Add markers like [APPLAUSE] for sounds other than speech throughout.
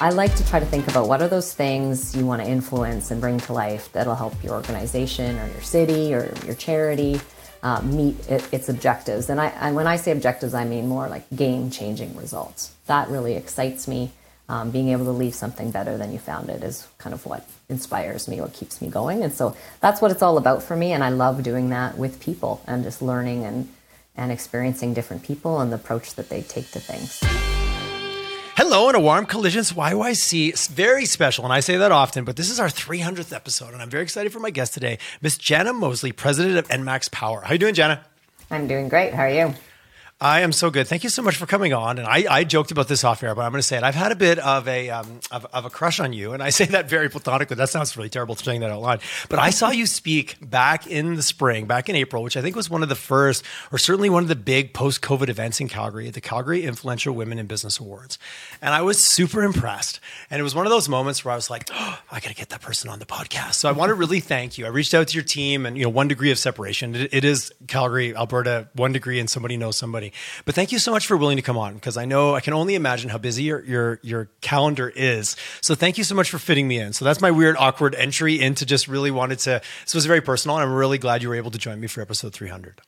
I like to try to think about what are those things you want to influence and bring to life that'll help your organization or your city or your charity uh, meet it, its objectives. And, I, and when I say objectives, I mean more like game changing results. That really excites me. Um, being able to leave something better than you found it is kind of what inspires me, what keeps me going. And so that's what it's all about for me. And I love doing that with people and just learning and, and experiencing different people and the approach that they take to things. Hello and a warm collisions YYC. It's very special, and I say that often, but this is our 300th episode, and I'm very excited for my guest today, Miss Jana Mosley, president of ENMAX Power. How you doing, Jana? I'm doing great. How are you? I am so good. Thank you so much for coming on. And I, I joked about this off air, but I'm going to say it. I've had a bit of a um, of, of, a crush on you, and I say that very platonically. That sounds really terrible saying that out loud. But I saw you speak back in the spring, back in April, which I think was one of the first, or certainly one of the big post COVID events in Calgary, at the Calgary Influential Women in Business Awards, and I was super impressed. And it was one of those moments where I was like, oh, [GASPS] I got to get that person on the podcast. So I want to really thank you. I reached out to your team, and you know, one degree of separation. it, it is Calgary, Alberta, one degree, and somebody knows somebody. But thank you so much for willing to come on because I know I can only imagine how busy your, your your calendar is. So thank you so much for fitting me in. So that's my weird awkward entry into just really wanted to. This was very personal, and I'm really glad you were able to join me for episode 300.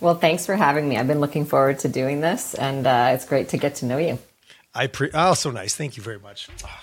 Well, thanks for having me. I've been looking forward to doing this, and uh, it's great to get to know you. I pre- oh, so nice. Thank you very much. Oh.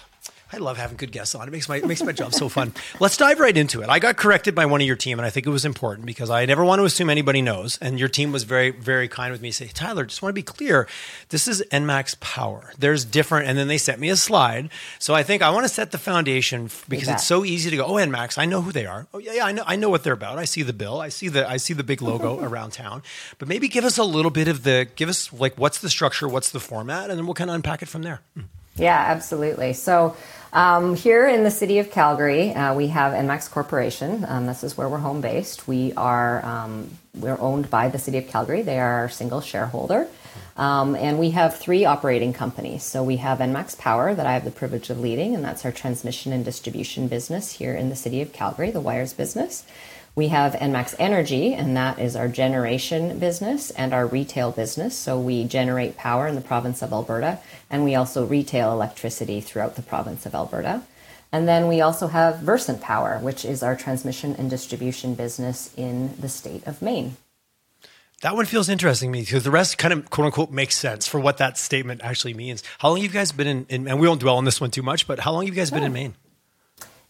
I love having good guests on. It makes my it makes my job so fun. [LAUGHS] Let's dive right into it. I got corrected by one of your team, and I think it was important because I never want to assume anybody knows. And your team was very very kind with me. Say, Tyler, just want to be clear. This is ENMAX Power. There's different, and then they sent me a slide. So I think I want to set the foundation because it's so easy to go. Oh, ENMAX, I know who they are. Oh yeah, yeah, I know I know what they're about. I see the bill. I see the I see the big logo [LAUGHS] around town. But maybe give us a little bit of the give us like what's the structure, what's the format, and then we'll kind of unpack it from there. Mm. Yeah, absolutely. So. Um, here in the city of Calgary, uh, we have ENMAX Corporation. Um, this is where we're home based. We are um, we're owned by the city of Calgary. They are our single shareholder, um, and we have three operating companies. So we have ENMAX Power that I have the privilege of leading, and that's our transmission and distribution business here in the city of Calgary, the wires business. We have ENMAX Energy, and that is our generation business and our retail business. So we generate power in the province of Alberta, and we also retail electricity throughout the province of Alberta. And then we also have Versant Power, which is our transmission and distribution business in the state of Maine. That one feels interesting to me because the rest kind of quote unquote makes sense for what that statement actually means. How long have you guys been in, in and we won't dwell on this one too much, but how long have you guys been oh. in Maine?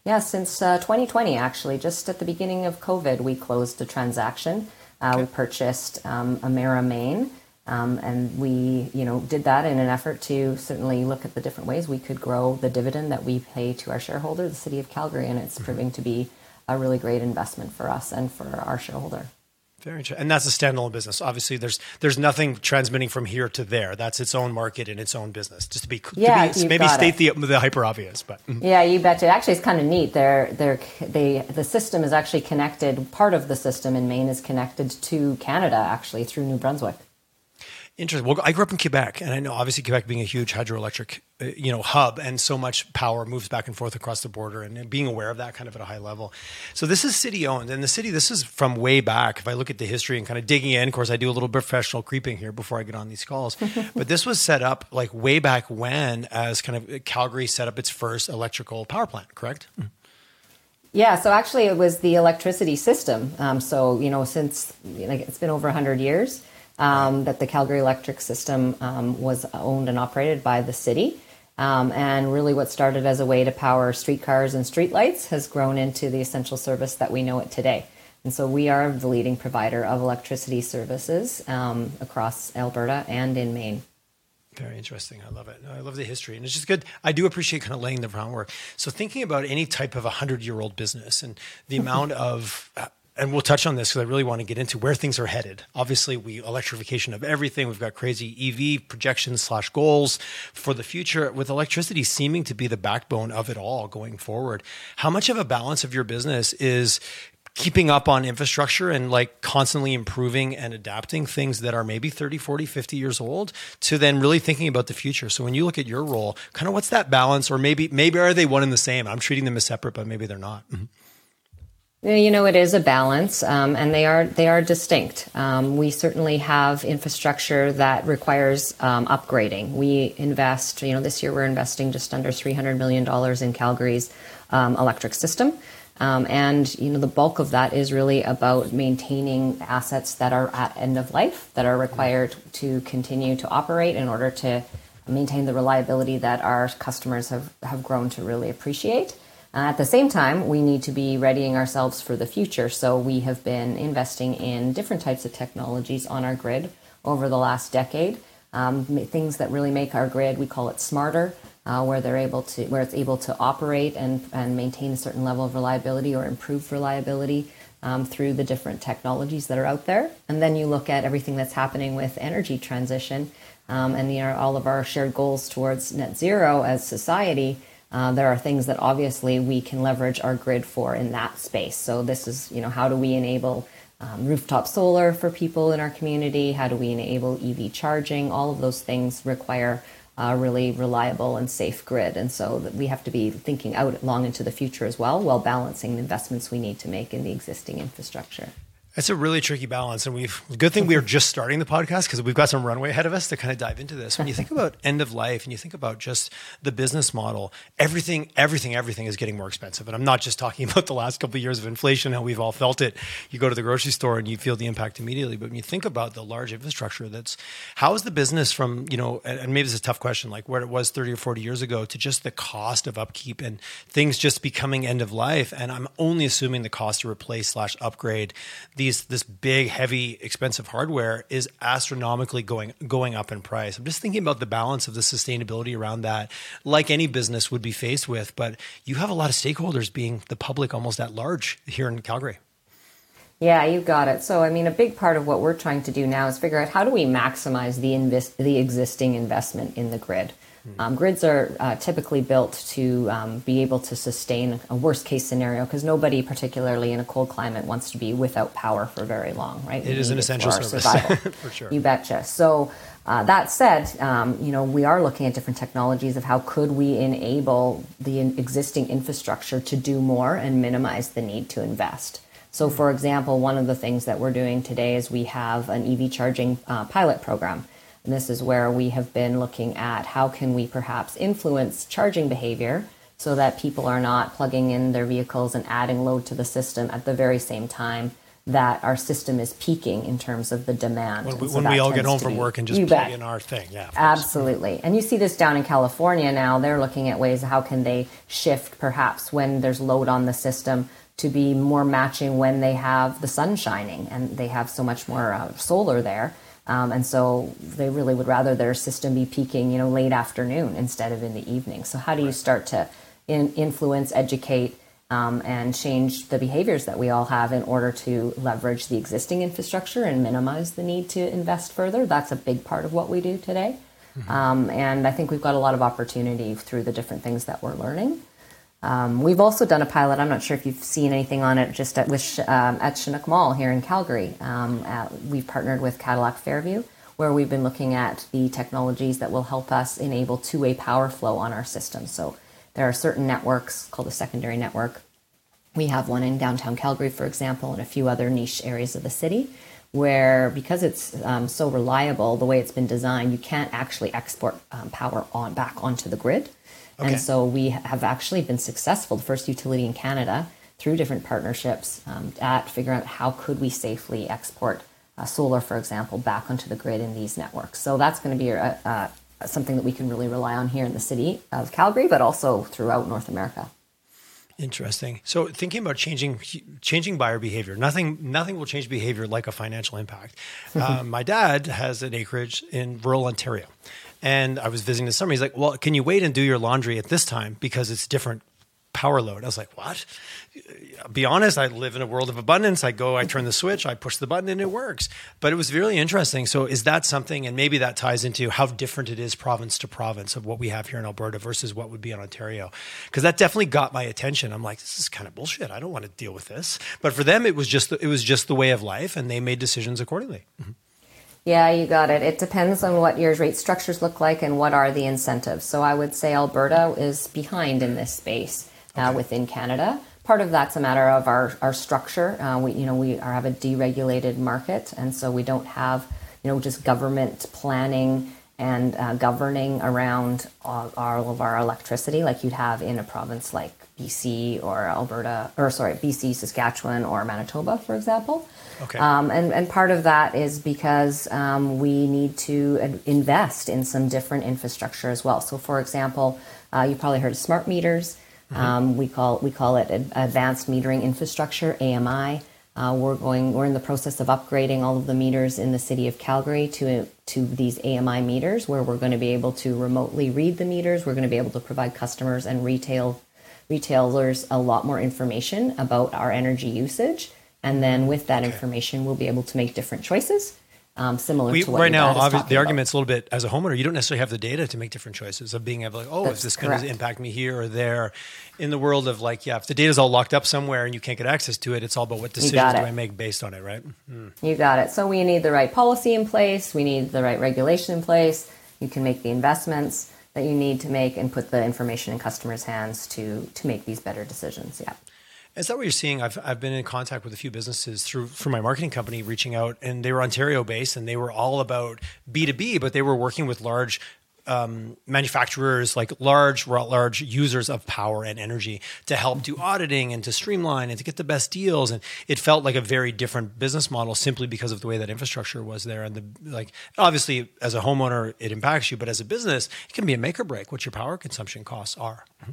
Yeah, since uh, 2020, actually, just at the beginning of COVID, we closed a transaction. Uh, okay. We purchased um, Emera Maine, um, and we, you know, did that in an effort to certainly look at the different ways we could grow the dividend that we pay to our shareholder, the City of Calgary, and it's mm-hmm. proving to be a really great investment for us and for our shareholder. Very interesting. And that's a standalone business. Obviously, there's there's nothing transmitting from here to there. That's its own market and its own business. Just to be, yeah, to be maybe state the, the hyper obvious, but mm-hmm. yeah, you betcha. Actually, it's kind of neat. They're they're they the system is actually connected. Part of the system in Maine is connected to Canada, actually through New Brunswick. Interesting. Well, I grew up in Quebec, and I know obviously Quebec being a huge hydroelectric, uh, you know, hub, and so much power moves back and forth across the border, and, and being aware of that kind of at a high level. So this is city owned, and the city. This is from way back. If I look at the history and kind of digging in, of course, I do a little professional creeping here before I get on these calls. [LAUGHS] but this was set up like way back when, as kind of Calgary set up its first electrical power plant. Correct. Mm. Yeah, so actually, it was the electricity system. Um, so you know, since you know, it's been over hundred years um, that the Calgary Electric System um, was owned and operated by the city. Um, and really, what started as a way to power streetcars and streetlights has grown into the essential service that we know it today. And so, we are the leading provider of electricity services um, across Alberta and in Maine. Very interesting. I love it. I love the history. And it's just good. I do appreciate kind of laying the groundwork. So, thinking about any type of a 100 year old business and the amount of uh, and we'll touch on this because I really want to get into where things are headed. Obviously, we electrification of everything. We've got crazy EV projections slash goals for the future, with electricity seeming to be the backbone of it all going forward. How much of a balance of your business is keeping up on infrastructure and like constantly improving and adapting things that are maybe 30 40 50 years old to then really thinking about the future so when you look at your role kind of what's that balance or maybe maybe are they one and the same i'm treating them as separate but maybe they're not mm-hmm. You know, it is a balance, um, and they are they are distinct. Um, we certainly have infrastructure that requires um, upgrading. We invest. You know, this year we're investing just under three hundred million dollars in Calgary's um, electric system, um, and you know the bulk of that is really about maintaining assets that are at end of life that are required to continue to operate in order to maintain the reliability that our customers have have grown to really appreciate. Uh, at the same time, we need to be readying ourselves for the future. So we have been investing in different types of technologies on our grid over the last decade. Um, things that really make our grid, we call it smarter, uh, where they're able to, where it's able to operate and, and maintain a certain level of reliability or improve reliability um, through the different technologies that are out there. And then you look at everything that's happening with energy transition um, and you know, all of our shared goals towards net zero as society uh, there are things that obviously we can leverage our grid for in that space. So this is, you know, how do we enable um, rooftop solar for people in our community? How do we enable EV charging? All of those things require a really reliable and safe grid. And so we have to be thinking out long into the future as well, while balancing the investments we need to make in the existing infrastructure. It's a really tricky balance, and we've good thing we are just starting the podcast because we've got some runway ahead of us to kind of dive into this. When you think about end of life and you think about just the business model, everything, everything, everything is getting more expensive. And I'm not just talking [LAUGHS] about the last couple of years of inflation, how we've all felt it. You go to the grocery store and you feel the impact immediately. But when you think about the large infrastructure, that's how is the business from you know, and maybe this is a tough question, like where it was 30 or 40 years ago, to just the cost of upkeep and things just becoming end of life. And I'm only assuming the cost to replace slash upgrade the these this big, heavy, expensive hardware is astronomically going going up in price. I'm just thinking about the balance of the sustainability around that, like any business would be faced with. But you have a lot of stakeholders, being the public, almost at large here in Calgary. Yeah, you got it. So, I mean, a big part of what we're trying to do now is figure out how do we maximize the invest the existing investment in the grid. Um, grids are uh, typically built to um, be able to sustain a worst case scenario because nobody, particularly in a cold climate, wants to be without power for very long, right? It is an essential for service [LAUGHS] for sure. You betcha. So uh, that said, um, you know we are looking at different technologies of how could we enable the existing infrastructure to do more and minimize the need to invest. So, for example, one of the things that we're doing today is we have an EV charging uh, pilot program. And this is where we have been looking at how can we perhaps influence charging behavior so that people are not plugging in their vehicles and adding load to the system at the very same time that our system is peaking in terms of the demand. When we, so when we all get home from work and just plug in our thing, yeah. Absolutely. And you see this down in California now. They're looking at ways how can they shift perhaps when there's load on the system to be more matching when they have the sun shining and they have so much more uh, solar there um, and so they really would rather their system be peaking, you know, late afternoon instead of in the evening. So how do you start to in, influence, educate, um, and change the behaviors that we all have in order to leverage the existing infrastructure and minimize the need to invest further? That's a big part of what we do today. Mm-hmm. Um, and I think we've got a lot of opportunity through the different things that we're learning. Um, we've also done a pilot. I'm not sure if you've seen anything on it, just at, with, um, at Chinook Mall here in Calgary. Um, at, we've partnered with Cadillac Fairview, where we've been looking at the technologies that will help us enable two-way power flow on our system. So there are certain networks called a secondary network. We have one in downtown Calgary, for example, and a few other niche areas of the city where because it's um, so reliable the way it's been designed you can't actually export um, power on back onto the grid Okay. And so we have actually been successful, the first utility in Canada, through different partnerships um, at figuring out how could we safely export uh, solar, for example, back onto the grid in these networks. So that's going to be a, a, something that we can really rely on here in the city of Calgary, but also throughout North America. Interesting. So thinking about changing changing buyer behavior, nothing nothing will change behavior like a financial impact. [LAUGHS] uh, my dad has an acreage in rural Ontario, and I was visiting this summer. He's like, "Well, can you wait and do your laundry at this time because it's different power load?" I was like, "What?" Be honest, I live in a world of abundance. I go, I turn the switch, I push the button, and it works. But it was really interesting. So, is that something? And maybe that ties into how different it is province to province of what we have here in Alberta versus what would be in Ontario. Because that definitely got my attention. I'm like, this is kind of bullshit. I don't want to deal with this. But for them, it was just it was just the way of life, and they made decisions accordingly. Mm-hmm. Yeah, you got it. It depends on what your rate structures look like and what are the incentives. So I would say Alberta is behind in this space okay. uh, within Canada. part of that's a matter of our, our structure. Uh, we, you know, we are, have a deregulated market, and so we don't have, you know, just government planning and uh, governing around all, all, of our electricity like you'd have in a province like BC or Alberta, or sorry, BC, Saskatchewan, or Manitoba, for example. Okay. Um, and, and part of that is because um, we need to invest in some different infrastructure as well. So, for example, uh, you probably heard of smart meters. Mm-hmm. Um, we call we call it advanced metering infrastructure (AMI). Uh, we're going. We're in the process of upgrading all of the meters in the city of Calgary to to these AMI meters, where we're going to be able to remotely read the meters. We're going to be able to provide customers and retail retailers a lot more information about our energy usage, and then with that okay. information, we'll be able to make different choices um, similar we, to what right now. Obviously, the argument's a little bit as a homeowner, you don't necessarily have the data to make different choices of being able, like, oh, That's is this going to impact me here or there? In the world of like, yeah, if the data's all locked up somewhere and you can't get access to it, it's all about what decisions do I make based on it, right? Mm. You got it. So we need the right policy in place. We need the right regulation in place. You can make the investments that you need to make and put the information in customers' hands to to make these better decisions. Yeah. Is that what you're seeing? I've, I've been in contact with a few businesses through through my marketing company, reaching out, and they were Ontario based, and they were all about B two B, but they were working with large um, manufacturers, like large large users of power and energy, to help do auditing and to streamline and to get the best deals. And it felt like a very different business model simply because of the way that infrastructure was there. And the like, obviously, as a homeowner, it impacts you, but as a business, it can be a make or break what your power consumption costs are. Mm-hmm.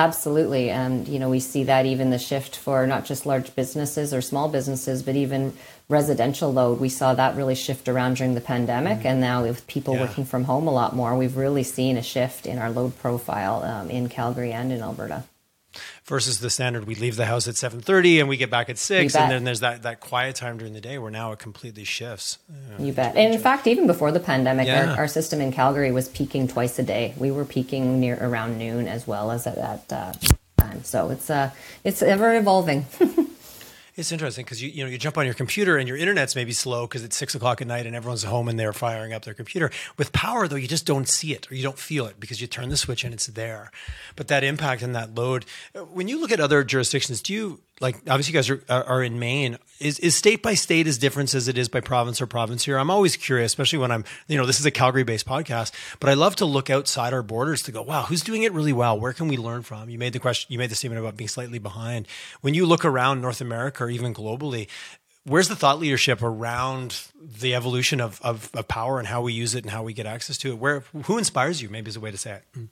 Absolutely. And, you know, we see that even the shift for not just large businesses or small businesses, but even residential load. We saw that really shift around during the pandemic. Mm-hmm. And now, with people yeah. working from home a lot more, we've really seen a shift in our load profile um, in Calgary and in Alberta versus the standard we leave the house at 7.30 and we get back at 6 and then there's that, that quiet time during the day where now it completely shifts. Yeah. you bet. And in fact even before the pandemic yeah. our, our, system in calgary was peaking twice a day. We were peaking near around noon as well as at that uh, time. So it's uh, it's ever evolving [LAUGHS] It's interesting because you you know you jump on your computer and your internet's maybe slow because it's six o'clock at night and everyone's home and they're firing up their computer. With power though, you just don't see it or you don't feel it because you turn the switch and it's there. But that impact and that load, uh, when you look at other jurisdictions, do you like obviously you guys are, are in Maine. Is is state by state as different as it is by province or province here? I'm always curious, especially when I'm you know this is a Calgary based podcast, but I love to look outside our borders to go, wow, who's doing it really well? Where can we learn from? You made the question, you made the statement about being slightly behind. When you look around North America or even globally, where's the thought leadership around the evolution of, of, of power and how we use it and how we get access to it? Where who inspires you? Maybe is a way to say it. Mm.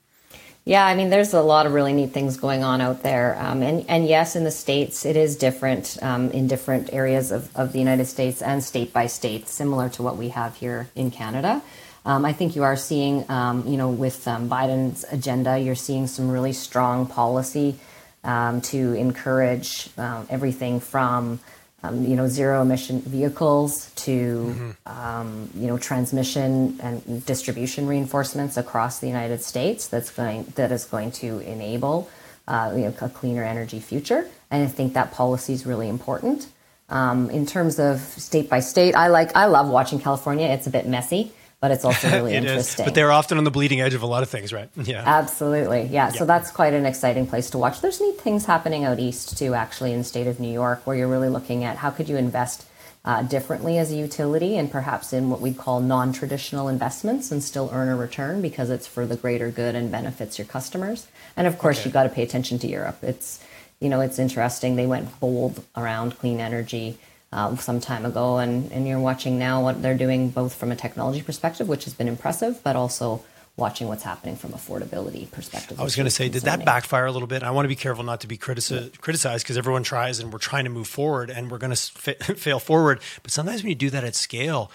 Yeah, I mean, there's a lot of really neat things going on out there. Um, and, and yes, in the States, it is different um, in different areas of, of the United States and state by state, similar to what we have here in Canada. Um, I think you are seeing, um, you know, with um, Biden's agenda, you're seeing some really strong policy um, to encourage everything from um, you know, zero emission vehicles to, mm-hmm. um, you know, transmission and distribution reinforcements across the United States. That's going that is going to enable, uh, you know, a cleaner energy future. And I think that policy is really important. Um, in terms of state by state, I like I love watching California. It's a bit messy but it's also [LAUGHS] really it interesting. Is. But they're often on the bleeding edge of a lot of things, right? [LAUGHS] Yeah. Absolutely. Yeah. yeah. So that's quite an exciting place to watch. There's neat things happening out east too, actually, in the state of New York, where you're really looking at how could you invest uh, differently as a utility and perhaps in what we'd call non-traditional investments and still earn a return because it's for the greater good and benefits your customers. And of course, okay. you got to pay attention to Europe. It's you know, it's interesting. They went bold around clean energy uh, some time ago, and, and you're watching now what they're doing both from a technology perspective, which has been impressive, but also watching what's happening from affordability perspective. I was going to say, did that backfire a little bit? I want to be careful not to be critici- criticized because everyone tries and we're trying to move forward and we're going [LAUGHS] to fail forward. But sometimes when you do that at scale,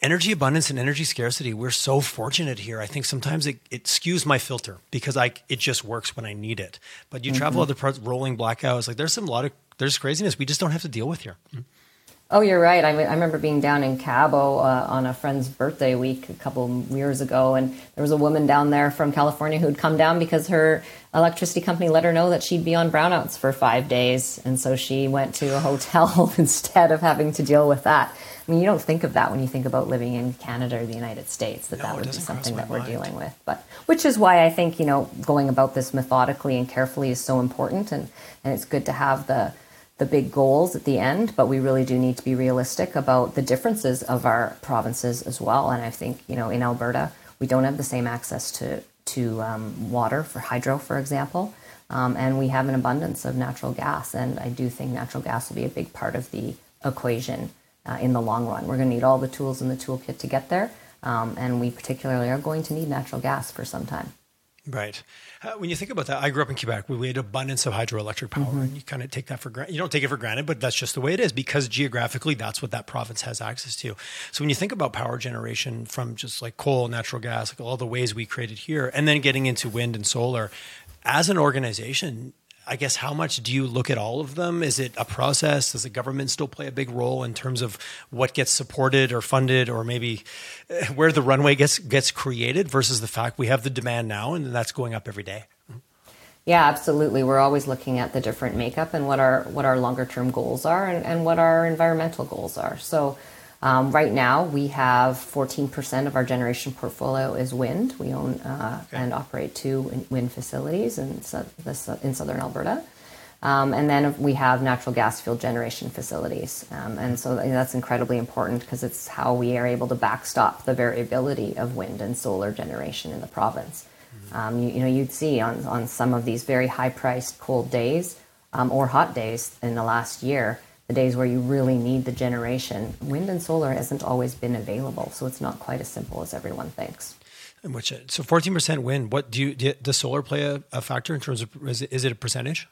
energy abundance and energy scarcity, we're so fortunate here. I think sometimes it, it skews my filter because I it just works when I need it. But you mm-hmm. travel other parts, rolling blackouts, like there's some lot of there's craziness we just don't have to deal with here. Mm-hmm. Oh, you're right. I, I remember being down in Cabo uh, on a friend's birthday week a couple years ago, and there was a woman down there from California who'd come down because her electricity company let her know that she'd be on brownouts for five days, and so she went to a hotel [LAUGHS] instead of having to deal with that. I mean, you don't think of that when you think about living in Canada or the United States that No, that would be something that we're mind. dealing with. But which is why I think you know going about this methodically and carefully is so important, and and it's good to have the the big goals at the end, but we really do need to be realistic about the differences of our provinces as well. And I think you know in Alberta we don't have the same access to to um, water for hydro, for example, um, and we have an abundance of natural gas. And I do think natural gas will be a big part of the equation uh, in the long run. We're going to need all the tools in the toolkit to get there, um, and we particularly are going to need natural gas for some time. Right. Uh, when you think about that, I grew up in Quebec. We had abundance of hydroelectric power, Mm-hmm. and you kind of take that for granted. You don't take it for granted, but that's just the way it is because geographically, that's what that province has access to. So when you think about power generation from just like coal, natural gas, like all the ways we created here, and then getting into wind and solar, as an organization, I guess how much do you look at all of them? Is it a process? Does the government still play a big role in terms of what gets supported or funded, or maybe [LAUGHS] where the runway gets gets created versus the fact we have the demand now and that's going up every day? Yeah, absolutely. We're always looking at the different makeup and what our what our longer term goals are and, and what our environmental goals are. So um, right now we have 14% of our generation portfolio is wind. We own uh, and operate two wind facilities in, sou- the sou- in southern Alberta. Um, and then we have natural gas fuel generation facilities. Um, and so that's incredibly important because it's how we are able to backstop the variability of wind and solar generation in the province. Um, you, you know, you'd see on, on some of these very high priced cold days um, or hot days in the last year, the days where you really need the generation, wind and solar hasn't always been available. So it's not quite as simple as everyone thinks. And which so fourteen percent wind. What do you do, does solar play a, a factor in terms of is it, is it a percentage?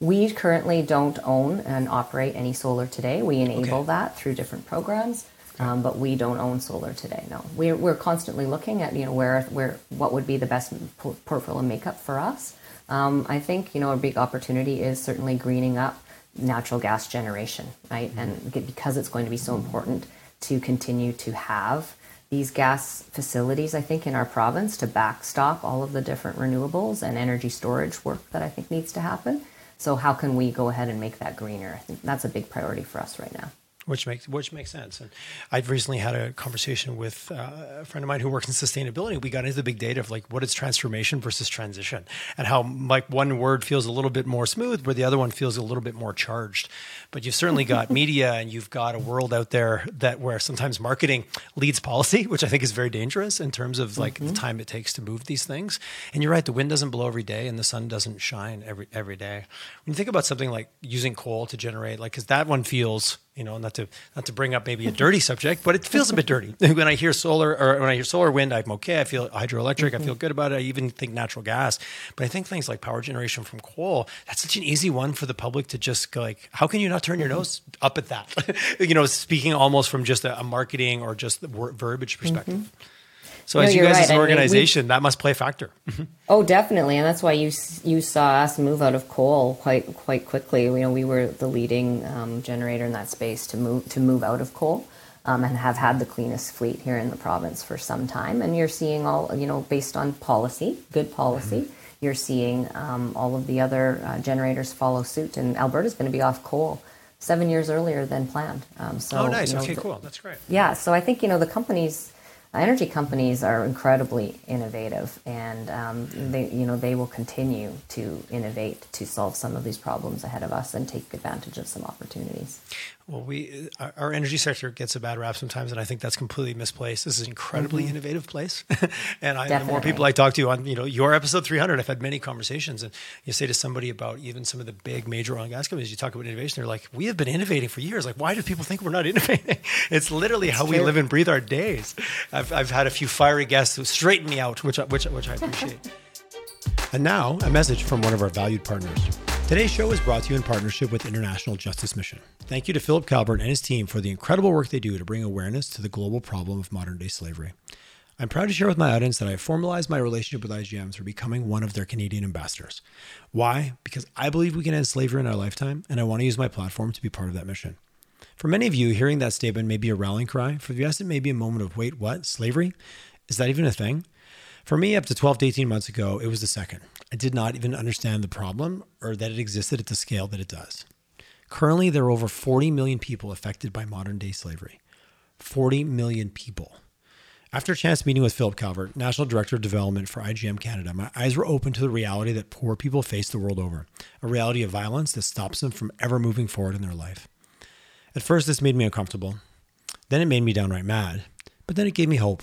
We currently don't own and operate any solar today. We enable Okay. that through different programs, um, but we don't own solar today. No, we're, we're constantly looking at you know where where what would be the best por- portfolio makeup for us. Um, I think you know a big opportunity is certainly greening up natural gas generation, right? And mm-hmm. because it's going to be so important to continue to have these gas facilities, I think, in our province to backstop all of the different renewables and energy storage work that I think needs to happen. So, how can we go ahead and make that greener? I think that's a big priority for us right now. Which makes which makes sense. And I've recently had a conversation with uh, a friend of mine who works in sustainability. We got into the big data of like what is transformation versus transition, and how like one word feels a little bit more smooth, where the other one feels a little bit more charged. But you've certainly got [LAUGHS] media, and you've got a world out there that where sometimes marketing leads policy, which I think is very dangerous in terms of like the mm-hmm. time it takes to move these things. And you're right, the wind doesn't blow every day, and the sun doesn't shine every every day. When you think about something like using coal to generate, like because that one feels you know, not to not to bring up maybe a dirty [LAUGHS] subject, but it feels a bit dirty. [LAUGHS] when I hear solar or when I hear solar wind, I'm okay. I feel hydroelectric. I mm-hmm. feel good about it. I even think natural gas. But I think things like power generation from coal, that's such an easy one for the public to just go like, how can you not turn your nose up at that? [LAUGHS] you know, speaking almost from just a, a marketing or just the wor- verbiage perspective. So No, as you guys right. as an I mean, we- organization, that must play a factor. Oh, definitely, and that's why you you saw us move out of coal quite quite quickly. You know, we were the leading um, generator in that space to move to move out of coal, um, and have had the cleanest fleet here in the province for some time. And you're seeing all you know based on policy, good policy. You're seeing um, all of the other uh, generators follow suit, and Alberta's going to be off coal seven years earlier than planned. Um, so, oh, nice. you know, okay, cool. That's great. yeah, so I think you know the companies, energy companies are incredibly innovative, and um, they you know they will continue to innovate to solve some of these problems ahead of us and take advantage of some opportunities. Well, we our, our energy sector gets a bad rap sometimes, and I think that's completely misplaced. This is an incredibly innovative place, [LAUGHS] and I, the more Mm-hmm. People I talk to on you know your episode 300, I've had many conversations, and you say to somebody about even some of the big major oil and gas companies, you talk about innovation, they're like, "We have been innovating for years. Like, why do people think we're not [LAUGHS] innovating? It's literally how we live and breathe our days." I've I've had a few fiery guests who straighten me out, which which which I [LAUGHS] appreciate. And now, a message from one of our valued partners. Today's show is brought to you in partnership with International Justice Mission. Thank you to Philip Calvert and his team for the incredible work they do to bring awareness to the global problem of modern day slavery. I'm proud to share with my audience that I have formalized my relationship with IJM through becoming one of their Canadian ambassadors. Why? Because I believe we can end slavery in our lifetime, and I want to use my platform to be part of that mission. For many of you, hearing that statement may be a rallying cry. For the rest, it may be a moment of, wait, what? Slavery? Is that even a thing? For me, up to 12 to 18 months ago, it was the second. I did not even understand the problem or that it existed at the scale that it does. Currently, there are over 40 million people affected by modern day slavery. 40 million people. After a chance meeting with Philip Calvert, National Director of Development for IJM Canada, my eyes were open to the reality that poor people face the world over a reality of violence that stops them from ever moving forward in their life. At first, this made me uncomfortable. Then it made me downright mad. But then it gave me hope.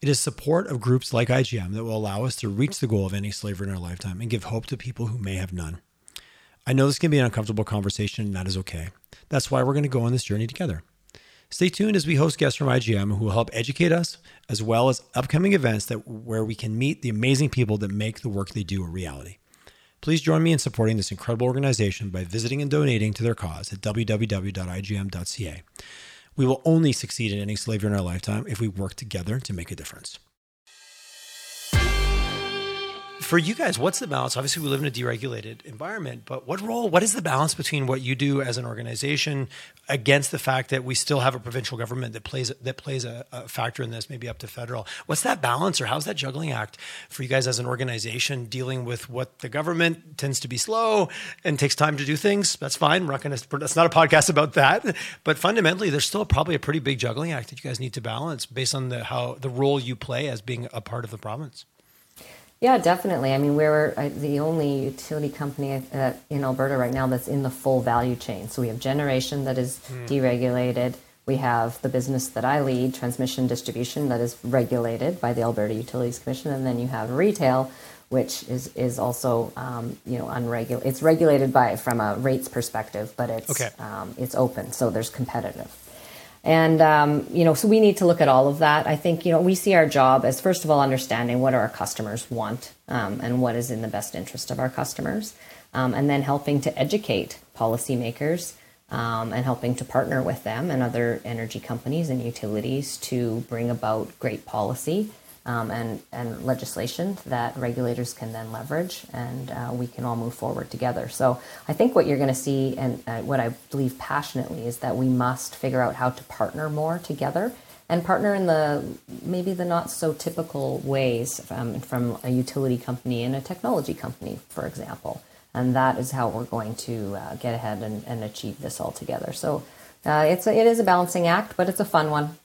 It is support of groups like IJM that will allow us to reach the goal of ending slavery in our lifetime and give hope to people who may have none. I know this can be an uncomfortable conversation, and that is okay. That's why we're going to go on this journey together. Stay tuned as we host guests from IJM who will help educate us, as well as upcoming events that where we can meet the amazing people that make the work they do a reality. Please join me in supporting this incredible organization by visiting and donating to their cause at www.ijm.ca. We will only succeed in ending slavery in our lifetime if we work together to make a difference for you guys, what's the balance? Obviously, we live in a deregulated environment, but what role, what is the balance between what you do as an organization against the fact that we still have a provincial government that plays that plays a, a factor in this, maybe up to federal? What's that balance, or how's that juggling act for you guys as an organization dealing with what the government tends to be slow and takes time to do things? That's fine. We're not going to. That's not a podcast about that, but fundamentally, there's still probably a pretty big juggling act that you guys need to balance based on the how the role you play as being a part of the province. Yeah, definitely. I mean, we're uh, the only utility company uh, in Alberta right now that's in the full value chain. So we have generation that is mm. deregulated. We have the business that I lead, transmission distribution, that is regulated by the Alberta Utilities Commission, and then you have retail, which is is also um, you know unregulated. It's regulated by from a rates perspective, but it's okay. um, it's open, so there's competitive. And, um, you know, so we need to look at all of that. I think, you know, we see our job as, first of all, understanding what our customers want um, and what is in the best interest of our customers. Um, and then helping to educate policymakers um, and helping to partner with them and other energy companies and utilities to bring about great policy um, and, and legislation that regulators can then leverage and uh, we can all move forward together. So I think what you're going to see and uh, what I believe passionately is that we must figure out how to partner more together and partner in the maybe the not so typical ways um, from a utility company and a technology company, for example. And that is how we're going to uh, get ahead and, and, achieve this all together. So uh, it's a, it is a balancing act, but it's a fun one.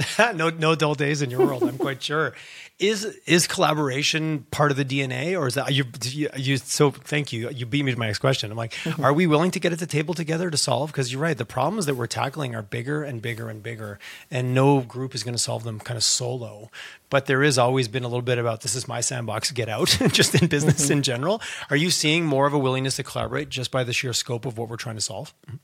[LAUGHS] no, no dull days in your world. I'm quite sure. Is is collaboration part of the DNA, or is that you? You, you so thank you. You beat me to my next question. I'm like, mm-hmm. are we willing to get at the table together to solve? Because you're right. The problems that we're tackling are bigger and bigger and bigger, and no group is going to solve them kind of solo. But there is always been a little bit about this is my sandbox, get out, [LAUGHS] just in business mm-hmm. in general. Are you seeing more of a willingness to collaborate just by the sheer scope of what we're trying to solve? Mm-hmm.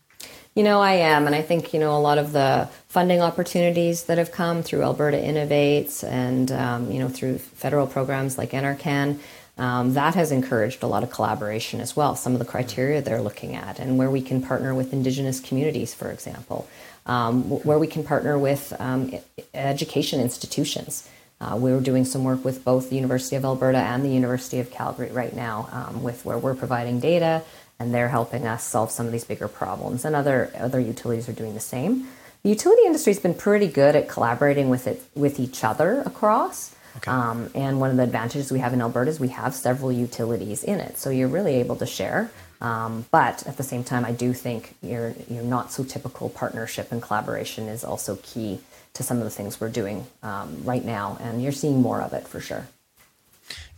You know, I am. And I think, you know, a lot of the funding opportunities that have come through Alberta Innovates and, um, you know, through federal programs like NRCan, um, that has encouraged a lot of collaboration as well. Some of the criteria they're looking at, and where we can partner with Indigenous communities, for example, um, where we can partner with um, education institutions. Uh, we're doing some work with both the University of Alberta and the University of Calgary right now, um, with where we're providing data and they're helping us solve some of these bigger problems. And other other utilities are doing the same. The utility industry has been pretty good at collaborating with it with each other across. Okay. Um, and one of the advantages we have in Alberta is we have several utilities in it, so you're really able to share. Um, but at the same time, I do think your your not so typical partnership and collaboration is also key to some of the things we're doing um, right now, and you're seeing more of it for sure.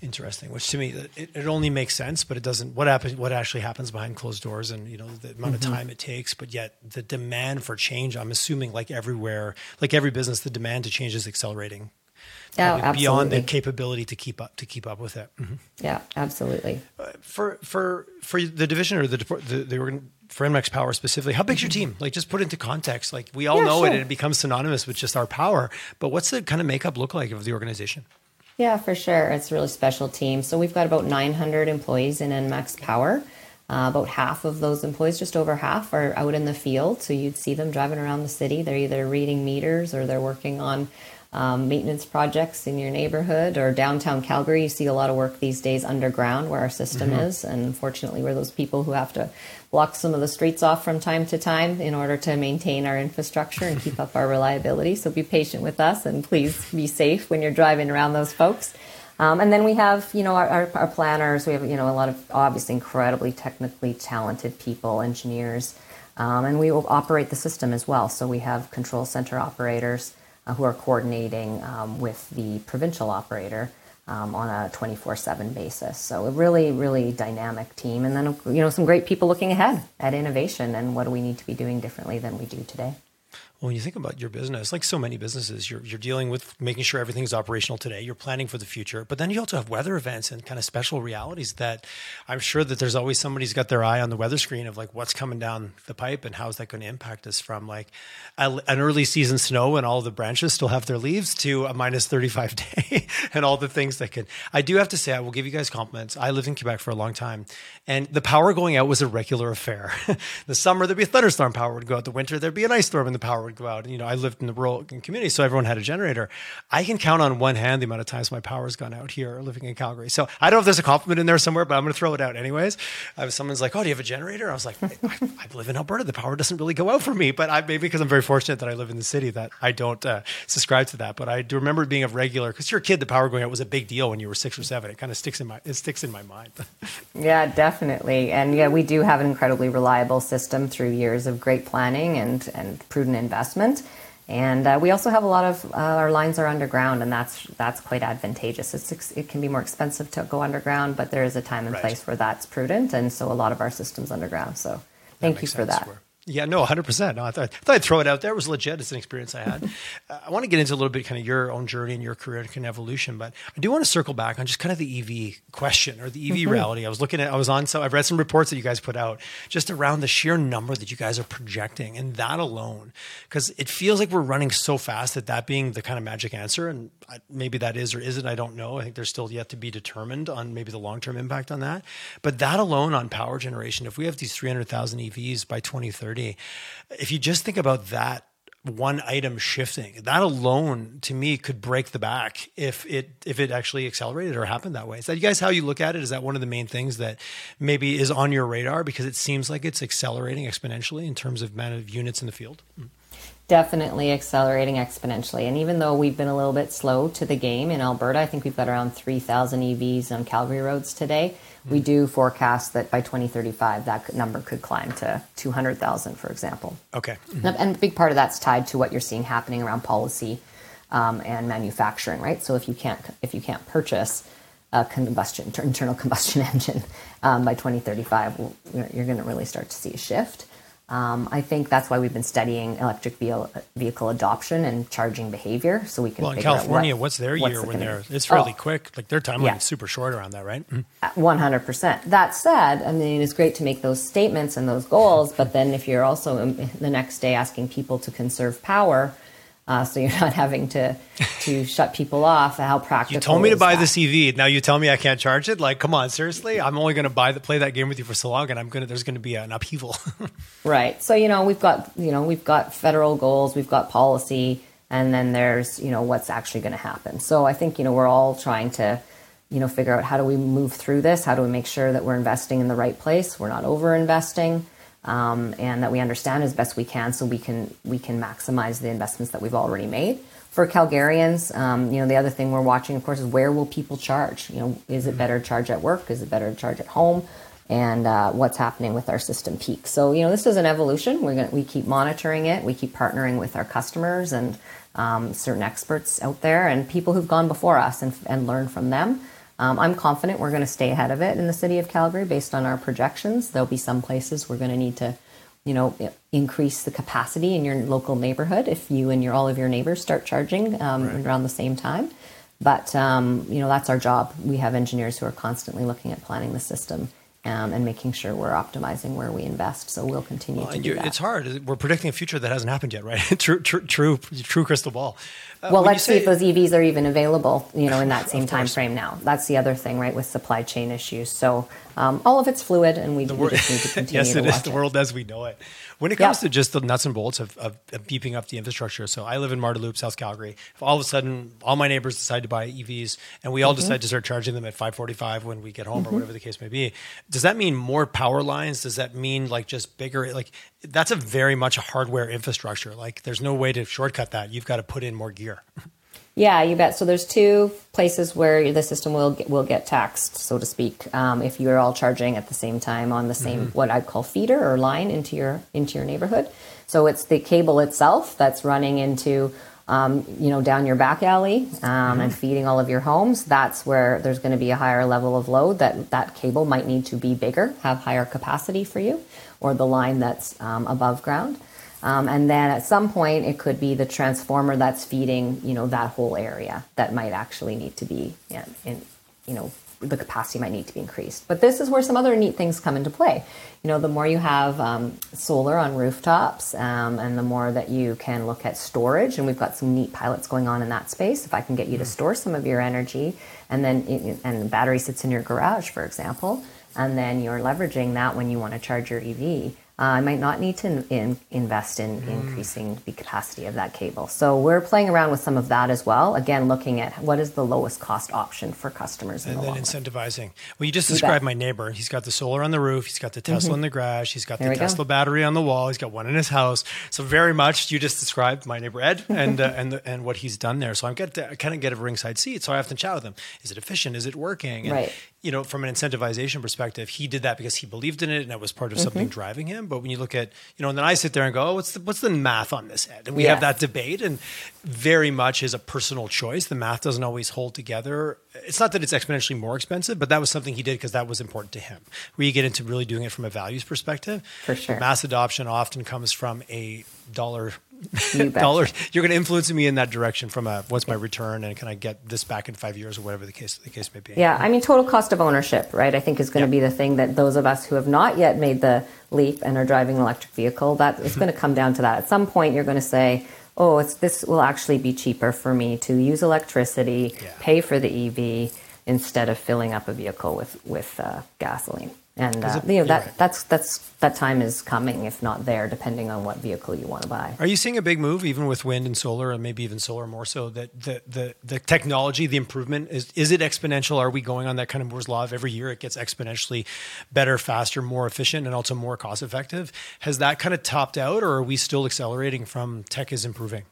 Interesting. Which to me, it, it, only makes sense, but it doesn't. What happens? What actually happens behind closed doors, and you know the amount mm-hmm. of time it takes. But yet, the demand for change. I'm assuming, like everywhere, like every business, the demand to change is accelerating. Yeah, beyond the capability to keep up to keep up with it. Mm-hmm. Yeah, absolutely. Uh, for for for the division or the the, the organ, for ENMAX Power specifically, how big's your team? Like, just put into context. Like, we all yeah, know sure. it, and it becomes synonymous with just our power. But what's the kind of makeup look like of the organization? Yeah, for sure. It's a really special team. So we've got about 900 employees in ENMAX Power. Uh, about half of those employees, just over half, are out in the field. So you'd see them driving around the city. They're either reading meters or they're working on um, maintenance projects in your neighborhood or downtown Calgary, you see a lot of work these days underground where our system mm-hmm. is. And unfortunately, we're those people who have to block some of the streets off from time to time in order to maintain our infrastructure and keep up our [LAUGHS] reliability. So be patient with us and please be safe when you're driving around those folks. Um, and then we have, you know, our, our, our, planners. We have, you know, a lot of obviously incredibly technically talented people, engineers, um, and we will operate the system as well. So we have control center operators who are coordinating um, with the provincial operator um, on a 24/7 basis. So a really, really dynamic team, and then you know some great people looking ahead at innovation and what do we need to be doing differently than we do today when you think about your business, like so many businesses, you're, you're dealing with making sure everything's operational today. You're planning for the future, but then you also have weather events and kind of special realities that I'm sure that there's always somebody's got their eye on the weather screen of like what's coming down the pipe and how's that going to impact us from like a, an early season snow and all the branches still have their leaves to a minus 35 [LAUGHS] day and all the things that can. I do have to say, I will give you guys compliments. I lived in Quebec for a long time and the power going out was a regular affair. [LAUGHS] the summer there'd be a thunderstorm, power would go out. The winter there'd be an ice storm and the power would go out. And, You know, I lived in the rural community, so everyone had a generator. I can count on one hand the amount of times my power's gone out here living in Calgary. So I don't know if there's a compliment in there somewhere, but I'm going to throw it out anyways. Uh, someone's like, "Oh, do you have a generator?" I was like, I, I, live in Alberta. The power doesn't really go out for me." But I, maybe because I'm very fortunate that I live in the city that I don't uh, subscribe to that. But I do remember being a regular because you're a kid. The power going out was a big deal when you were six or seven. It kind of sticks in my it sticks in my mind. [LAUGHS] yeah, definitely. And yeah, we do have an incredibly reliable system through years of great planning and and prudent investment. And uh, we also have a lot of uh, our lines are underground, and that's that's quite advantageous. It's, it can be more expensive to go underground, but there is a time and right. place where that's prudent, and so a lot of our systems underground. So thank you for that. Yeah, no, 100%. No, I thought, I thought I'd throw it out there. It was legit. It's an experience I had. [LAUGHS] uh, I want to get into a little bit kind of your own journey and your career and kind of evolution, but I do want to circle back on just kind of the EV question or the EV mm-hmm. reality. I was looking at, I was on, so I've read some reports that you guys put out just around the sheer number that you guys are projecting and that alone, because it feels like we're running so fast that that being the kind of magic answer, and maybe that is or isn't, I don't know. I think there's still yet to be determined on maybe the long term impact on that. But that alone on power generation, if we have these 300,000 EVs by 2030, if you just think about that one item shifting that alone to me could break the back if it if it actually accelerated or happened that way. Is that you guys how you look at it? Is that one of the main things that maybe is on your radar? Because it seems like it's accelerating exponentially in terms of amount of units in the field mm. Definitely accelerating exponentially and even though we've been a little bit slow to the game in alberta i think we've got around 3000 evs on calgary roads today we do forecast that by 2035, that number could climb to 200,000, for example. Okay. Mm-hmm. And a big part of that's tied to what you're seeing happening around policy um, and manufacturing, right? So if you can't if you can't purchase a combustion internal combustion [LAUGHS] engine um, by 2035, you're going to really start to see a shift. Um, I think that's why we've been studying electric vehicle adoption and charging behavior, so we can. Well, in California, what, what's their what's year when they're? It's fairly oh, quick. Like their timeline yeah. is super short around that, right? Mm-hmm. One hundred percent. That said, I mean, it's great to make those statements and those goals, but then if you're also um, the next day asking people to conserve power, uh, so you're [LAUGHS] not having to to shut people off. How practical? You told me to buy that? the CV. Now you tell me I can't charge it. Like, come on, seriously? I'm only going to buy the play that game with you for so long, and I'm gonna there's going to be an upheaval. [LAUGHS] right. So you know we've got you know we've got federal goals, we've got policy, and then there's you know what's actually going to happen. So I think you know we're all trying to you know figure out how do we move through this? How do we make sure that we're investing in the right place? We're not over investing um, and that we understand as best we can, so we can we can maximize the investments that we've already made. For Calgarians, um, you know, the other thing we're watching, of course, is where will people charge? You know, is it better to charge at work? Is it better to charge at home? And uh, what's happening with our system peak? So, you know, this is an evolution. We're gonna we keep monitoring it. We keep partnering with our customers and um, certain experts out there and people who've gone before us and, and learn from them. Um, I'm confident we're going to stay ahead of it in the city of Calgary based on our projections. There'll be some places we're going to need to, you know, increase the capacity in your local neighborhood if you and your all of your neighbors start charging um, right. around the same time. But um, you know, that's our job. We have engineers who are constantly looking at planning the system um, and making sure we're optimizing where we invest. So we'll continue well, to do that. It's hard. We're predicting a future that hasn't happened yet, right? [LAUGHS] true, true, true, true crystal ball. Uh, well, let's say, see if those EVs are even available, you know, in that [LAUGHS] same time frame now. That's the other thing, right, with supply chain issues. So um, all of it's fluid, and we, we just need to [LAUGHS] continue yes, to it is the world as we know it. When it Yep. comes to just the nuts and bolts of, of, of beeping up the infrastructure, so I live in Marda Loop, South Calgary. If all of a sudden all my neighbors decide to buy EVs, and we all Mm-hmm. decide to start charging them at five forty-five when we get home, or whatever the case may be, does that mean more power lines? Does that mean like just bigger? Like that's a very much a hardware infrastructure. Like there's no way to shortcut that. You've got to put in more gear. [LAUGHS] Yeah, you bet. So there's two places where the system will get, will get taxed, so to speak, um, if you're all charging at the same time on the same what I'd call feeder or line into your into your neighborhood. So it's the cable itself that's running into um, you know down your back alley um, and feeding all of your homes. That's where there's going to be a higher level of load. That that cable might need to be bigger, have higher capacity for you, or the line that's um, above ground. Um, and then at some point, it could be the transformer that's feeding, you know, that whole area that might actually need to be, yeah, in, you know, the capacity might need to be increased. But this is where some other neat things come into play. You know, the more you have um, solar on rooftops, um, and the more that you can look at storage, and we've got some neat pilots going on in that space. If I can get you to store some of your energy, and then it, and the battery sits in your garage, for example, and then you're leveraging that when you want to charge your EV. Uh, I might not need to in, in, invest in increasing the capacity of that cable. So we're playing around with some of that as well. Again, looking at what is the lowest cost option for customers in and the then long run. incentivizing. Well, you just You described bet. Mm-hmm. my neighbor. He's got the solar on the roof. He's got the Tesla in the garage. He's got There the we go. Tesla battery on the wall. He's got one in his house. So very much you just described my neighbor Ed [LAUGHS] and uh, and the, and what he's done there. So I'm get to, I kind of get a ringside seat. So I have to chat with him. Is it efficient? Is it working? And, Right. You know, from an incentivization perspective, he did that because he believed in it and it was part of something Mm-hmm. driving him. But when you look at, you know, and then I sit there and go, oh, what's the what's the math on this, Ed? And we have that debate and very much is a personal choice. The math doesn't always hold together. It's not that it's exponentially more expensive, but that was something he did because that was important to him. Where you get into really doing it from a values perspective. For sure. Mass adoption often comes from a dollar You [LAUGHS] betcha. dollar. You're going to influence me in that direction from a what's my return and can I get this back in five years or whatever the case the case may be. Yeah, I mean, total cost of ownership, right? I think is going to be the thing that those of us who have not yet made the leap and are driving an electric vehicle, that it's going to come down to that. At some point, you're going to say, "Oh, it's this will actually be cheaper for me to use electricity, Yeah. pay for the EV instead of filling up a vehicle with with uh, gasoline." And uh, it- you know that right. that's that's that time is coming, if not there, depending on what vehicle you want to buy. Are you seeing a big move, even with wind and solar, and maybe even solar more so? That the the the technology, the improvement is is it exponential? Are we going on that kind of Moore's law of every year it gets exponentially better, faster, more efficient, and also more cost effective? Has that kind of topped out, or are we still accelerating from tech is improving?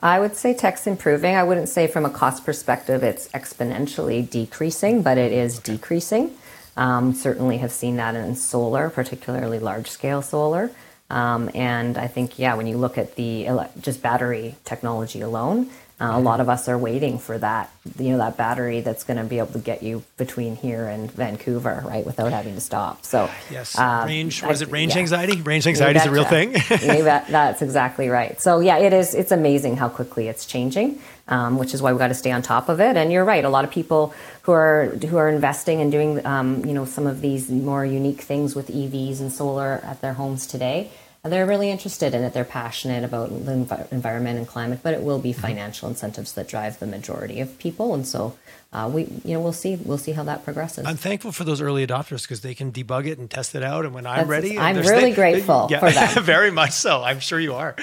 I would say tech's improving. I wouldn't say from a cost perspective it's exponentially decreasing, but it is decreasing. Um, certainly have seen that in solar, particularly large scale solar. Um, and I think, yeah, when you look at the ele- just battery technology alone, uh, a lot of us are waiting for that, you know, that battery that's going to be able to get you between here and Vancouver, right, without having to stop. So, Yes, uh, range. Was it range yeah. anxiety? Range anxiety is a real thing. [LAUGHS] Bet. That's exactly right. So yeah, it is. It's amazing how quickly it's changing, um, which is why we've got to stay on top of it. And you're right. A lot of people who are who are investing and doing, um, you know, some of these more unique things with EVs and solar at their homes today. They're really interested in it. They're passionate about the envi- environment and climate, but it will be financial incentives that drive the majority of people. And so, uh, we, you know, we'll see. We'll see how that progresses. I'm thankful for those early adopters because they can debug it and test it out. And when I'm That's- ready, I'm really grateful for them. [LAUGHS] very much so. I'm sure you are.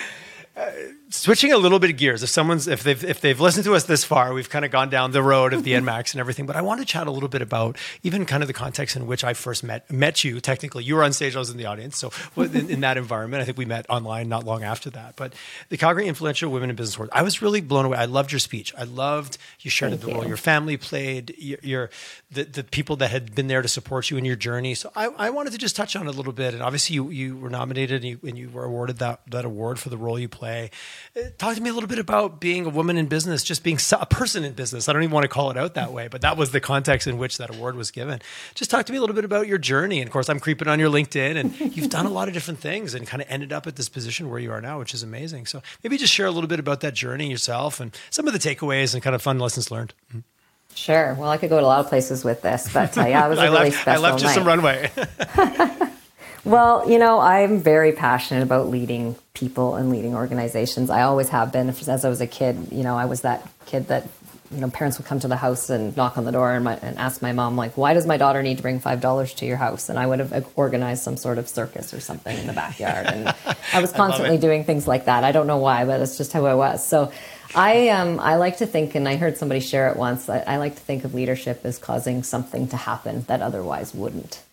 Uh, switching a little bit of gears, if someone's if they've if they've listened to us this far, we've kind of gone down the road of the ENMAX and everything. But I want to chat a little bit about even kind of the context in which I first met met you. Technically, you were on stage, I was in the audience. So in, in that environment, I think we met online not long after that. But the Calgary Influential Women in Business Award, I was really blown away. I loved your speech. I loved you shared Thank the role you. your family played, your, your the, the people that had been there to support you in your journey. So I, I wanted to just touch on it a little bit. And obviously, you, you were nominated and you, and you were awarded that, that award for the role you play. Uh, Talk to me a little bit about being a woman in business, just being a person in business. I don't even want to call it out that way, but that was the context in which that award was given. Just talk to me a little bit about your journey. And of course, I'm creeping on your LinkedIn, and [LAUGHS] you've done a lot of different things and kind of ended up at this position where you are now, which is amazing. So maybe just share a little bit about that journey yourself and some of the takeaways and kind of fun lessons learned. Sure. Well, I could go to a lot of places with this, but uh, yeah, it was [LAUGHS] a I really left, special I left you night. some runway. [LAUGHS] Well, you know, I'm very passionate about leading people and leading organizations. I always have been. As I was a kid, you know, I was that kid that you know, parents would come to the house and knock on the door and, my, and ask my mom, like, why does my daughter need to bring $5 to your house? And I would have organized some sort of circus or something in the backyard. And I was [LAUGHS] constantly doing things like that. I don't know why, but it's just how I was. So I, um, I like to think, and I heard somebody share it once, I, I like to think of leadership as causing something to happen that otherwise wouldn't.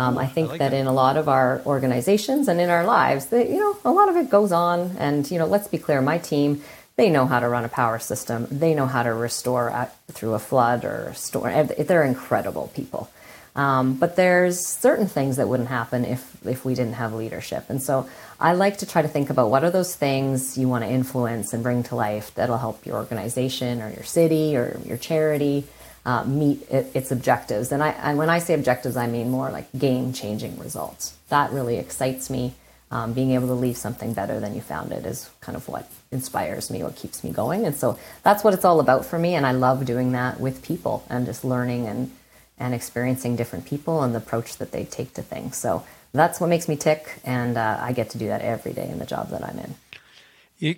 Um, I think I like that, that, in a lot of our organizations and in our lives, that you know, a lot of it goes on. And you know, let's be clear, my team, they know how to run a power system. They know how to restore at, through a flood or a storm. They're incredible people. Um, but there's certain things that wouldn't happen if if we didn't have leadership. And so I like to try to think about what are those things you want to influence and bring to life that'll help your organization or your city or your charity uh, meet it, its objectives. And, I, and when I say objectives, I mean more like game changing results. That really excites me. Um, being able to leave something better than you found it is kind of what inspires me, what keeps me going. And so that's what it's all about for me. And I love doing that with people and just learning and, and experiencing different people and the approach that they take to things. So that's what makes me tick. And uh, I get to do that every day in the job that I'm in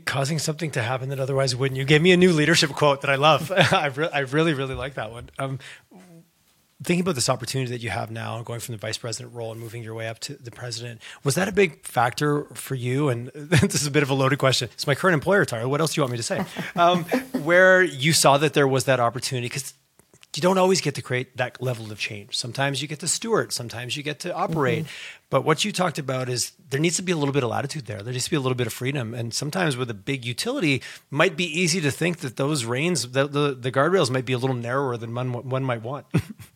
causing something to happen that otherwise wouldn't. You gave me a new leadership quote that I love. [LAUGHS] I, re- I really, really like that one. Um, thinking about this opportunity that you have now, going from the vice president role and moving your way up to the president, was that a big factor for you? And [LAUGHS] this is a bit of a loaded question. It's my current employer, Tara. What else do you want me to say? Um, where you saw that there was that opportunity, because you don't always get to create that level of change. Sometimes you get to steward, sometimes you get to operate. Mm-hmm. But what you talked about is there needs to be a little bit of latitude there. There needs to be a little bit of freedom. And sometimes with a big utility, might be easy to think that those reins, the, the, the guardrails might be a little narrower than one, one might want.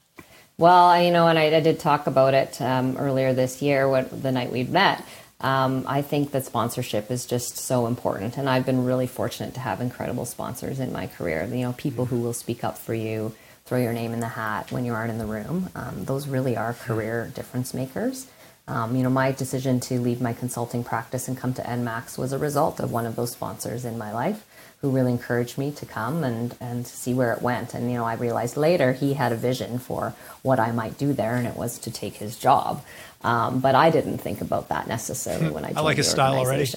[LAUGHS] well, you know, and I, I did talk about it um, earlier this year, what, the night we'd met. Um, I think that sponsorship is just so important. And I've been really fortunate to have incredible sponsors in my career. You know, people who will speak up for you throw your name in the hat when you aren't in the room. Um, those really are career difference makers. Um, you know, my decision to leave my consulting practice and come to ENMAX was a result of one of those sponsors in my life who really encouraged me to come and, and see where it went. And, you know, I realized later he had a vision for what I might do there, and it was to take his job. Um, but I didn't think about that necessarily when I joined I like his style already.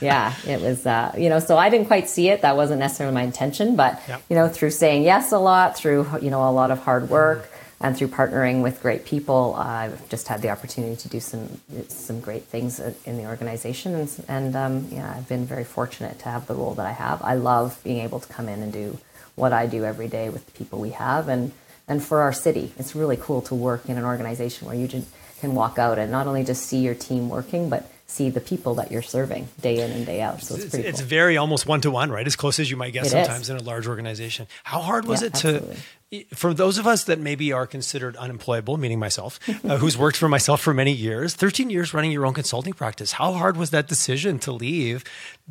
yeah, it was, uh, you know, so I didn't quite see it. That wasn't necessarily my intention, but, yep. you know, through saying yes a lot, through, you know, a lot of hard work, and through partnering with great people, I've just had the opportunity to do some some great things in the organization, and, and um, yeah, I've been very fortunate to have the role that I have. I love being able to come in and do what I do every day with the people we have, and and for our city, it's really cool to work in an organization where you just can walk out and not only just see your team working, but see the people that you're serving day in and day out. So it's, pretty. It's cool. very almost one to one, right? As close as you might get it sometimes is. in a large organization. How hard was yeah, it to? Absolutely for those of us that maybe are considered unemployable, meaning myself, uh, who's worked for myself for many years, 13 years running your own consulting practice, how hard was that decision to leave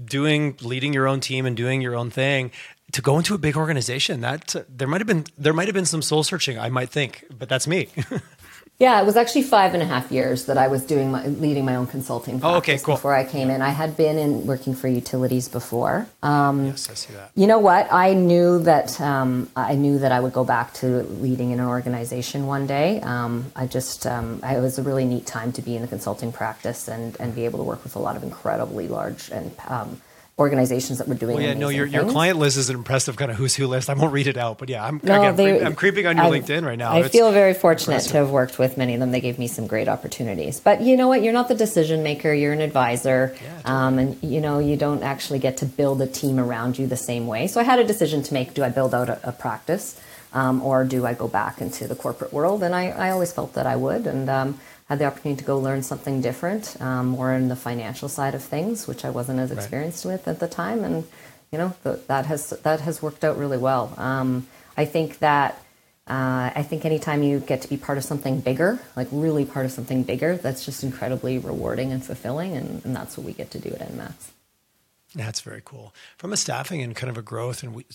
doing, leading your own team and doing your own thing to go into a big organization? That uh, there might have been, there might have been some soul searching, I might think, but that's me. [LAUGHS] Yeah, it was actually five and a half years that I was doing my, leading my own consulting practice oh, okay, cool. before I came in. I had been in working for utilities before. Um, yes, I see that. You know what? I knew that um, I knew that I would go back to leading in an organization one day. Um, I just um, it was a really neat time to be in the consulting practice and and be able to work with a lot of incredibly large and um, organizations that were doing. Well, yeah, no, your, your client list is an impressive kind of who's who list. I won't read it out, but yeah, I'm no, again, they, I'm creeping on your I, LinkedIn right now. I it's feel very fortunate impressive. to have worked with many of them. They gave me some great opportunities. But you know what? You're not the decision maker. You're an advisor, yeah, totally. um, and you know you don't actually get to build a team around you the same way. So I had a decision to make: Do I build out a, a practice, um, or do I go back into the corporate world? And I, I always felt that I would, and um, had the opportunity to go learn something different, um, more in the financial side of things, which I wasn't as experienced right. with at the time, and you know the, that has that has worked out really well. Um, I think that uh, I think anytime you get to be part of something bigger, like really part of something bigger, that's just incredibly rewarding and fulfilling, and, and that's what we get to do at ENMAX. That's very cool. From a staffing and kind of a growth, and we,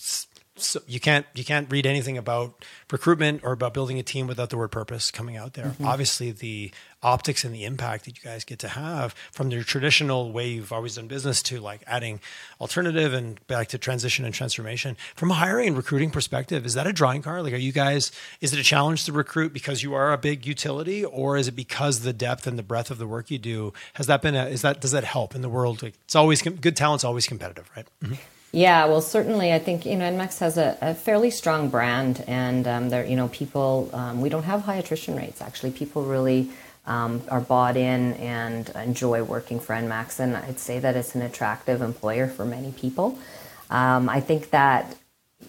so you can't you can't read anything about recruitment or about building a team without the word purpose coming out there. Mm-hmm. Obviously, the optics and the impact that you guys get to have from your traditional way you've always done business to like adding alternative and back to transition and transformation. From a hiring and recruiting perspective, is that a drawing card? Like, are you guys? Is it a challenge to recruit because you are a big utility, or is it because the depth and the breadth of the work you do has that been? A, is that does that help in the world? Like, it's always good talent's always competitive, right? Mm-hmm. Yeah, well, certainly, I think you know ENMAX has a, a fairly strong brand, and um, there, you know, people. Um, we don't have high attrition rates. Actually, people really um, are bought in and enjoy working for ENMAX, and I'd say that it's an attractive employer for many people. Um, I think that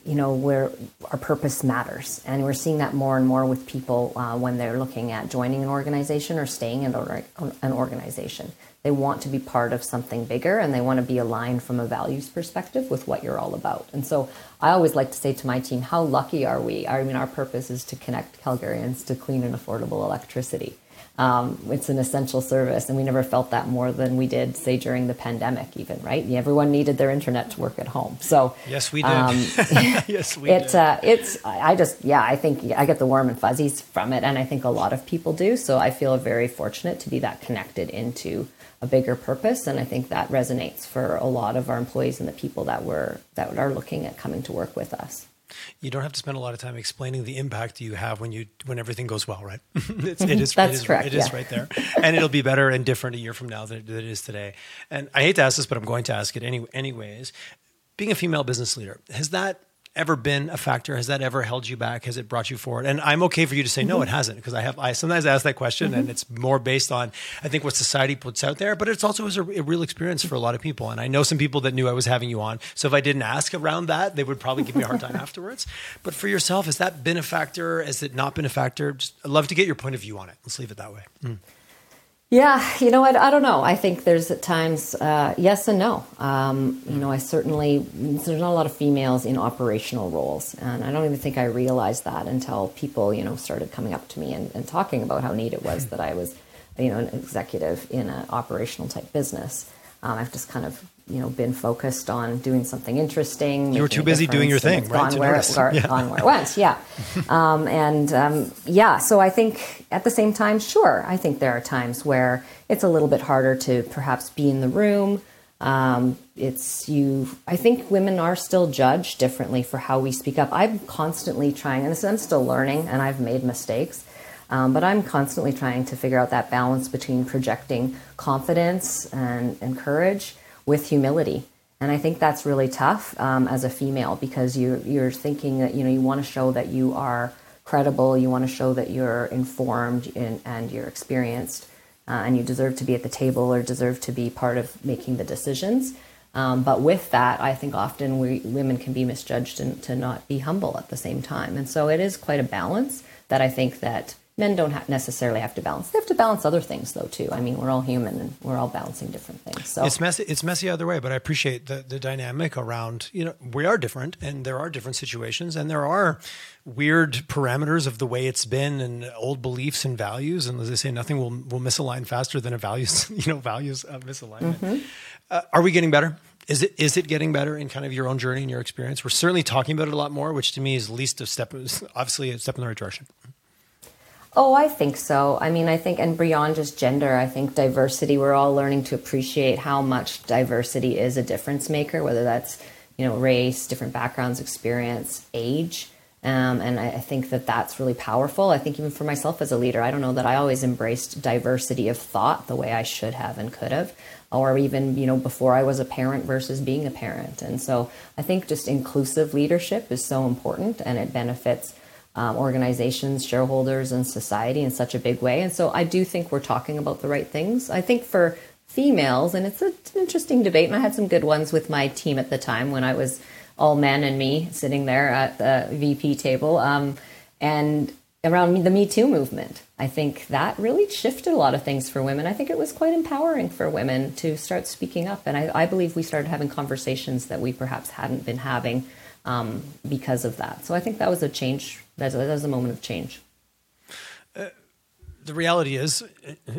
you know where our purpose matters, and we're seeing that more and more with people uh, when they're looking at joining an organization or staying in an organization they want to be part of something bigger and they want to be aligned from a values perspective with what you're all about. And so I always like to say to my team, how lucky are we? I mean, our purpose is to connect Calgarians to clean and affordable electricity. Um, it's an essential service, and we never felt that more than we did, say, during the pandemic, even right. Everyone needed their internet to work at home. So yes, we did. Um, [LAUGHS] yes, we it's, did. Uh, it's. I just, yeah, I think I get the warm and fuzzies from it, and I think a lot of people do. So I feel very fortunate to be that connected into a bigger purpose and i think that resonates for a lot of our employees and the people that were that are looking at coming to work with us. You don't have to spend a lot of time explaining the impact you have when you when everything goes well right? [LAUGHS] It's, it is that's it is, correct it is yeah. right there. And it'll be better and different a year from now than, than it is today. And i hate to ask this but i'm going to ask it any, anyways. Being a female business leader has that ever been a factor? Has that ever held you back? Has it brought you forward? And I'm okay for you to say no, mm-hmm. it hasn't, because I have I sometimes ask that question, mm-hmm. and it's more based on I think what society puts out there, but it's also was a, a, real experience for a lot of people. And I know some people that knew I was having you on, so if I didn't ask around that, they would probably give me a hard time [LAUGHS] afterwards. But for yourself, has that been a factor? Has it not been a factor? Just, I'd love to get your point of view on it. Let's leave it that way. Mm. Yeah, you know, I, I don't know. I think there's at times uh, yes and no. Um, you know, I certainly there's not a lot of females in operational roles, and I don't even think I realized that until people, you know, started coming up to me and, and talking about how neat it was that I was, you know, an executive in an operational type business. Um, I've just kind of you know been focused on doing something interesting. You were too busy doing your thing, right? Gone where, it, [LAUGHS] yeah. gone where it went, yeah. [LAUGHS] um, and um, yeah, so I think at the same time, sure, I think there are times where it's a little bit harder to perhaps be in the room. Um, it's you. I think women are still judged differently for how we speak up. I'm constantly trying, and I'm still learning, and I've made mistakes. Um, but I'm constantly trying to figure out that balance between projecting confidence and, and courage with humility. And I think that's really tough um, as a female because you're, you're thinking that, you know, you want to show that you are credible, you want to show that you're informed in, and you're experienced, uh, and you deserve to be at the table or deserve to be part of making the decisions. Um, but with that, I think often we, women can be misjudged and to not be humble at the same time. And so it is quite a balance that I think that men don't ha- necessarily have to balance. They have to balance other things though too. I mean, we're all human and we're all balancing different things. So it's messy. It's messy either way, but I appreciate the the dynamic around. You know, we are different, and there are different situations, and there are weird parameters of the way it's been, and old beliefs and values. And as I say, nothing will will misalign faster than a values [LAUGHS] you know values uh, misalignment. Mm-hmm. Uh, are we getting better? Is it is it getting better in kind of your own journey and your experience? We're certainly talking about it a lot more, which to me is least a step, obviously a step in the right direction. Oh, I think so. I mean, I think, and beyond just gender, I think diversity, we're all learning to appreciate how much diversity is a difference maker, whether that's, you know, race, different backgrounds, experience, age. Um, and I, I, think that that's really powerful. I think even for myself as a leader, I don't know that I always embraced diversity of thought the way I should have and could have, or even, you know, before I was a parent versus being a parent. And so I think just inclusive leadership is so important and it benefits um, organizations, shareholders, and society in such a big way. And so I do think we're talking about the right things. I think for females, and it's an interesting debate, and I had some good ones with my team at the time when I was all men and me sitting there at the VP table. Um, and around the Me Too movement, I think that really shifted a lot of things for women. I think it was quite empowering for women to start speaking up. And I, I believe we started having conversations that we perhaps hadn't been having um, because of that. So I think that was a change that's, that's a moment of change. The reality is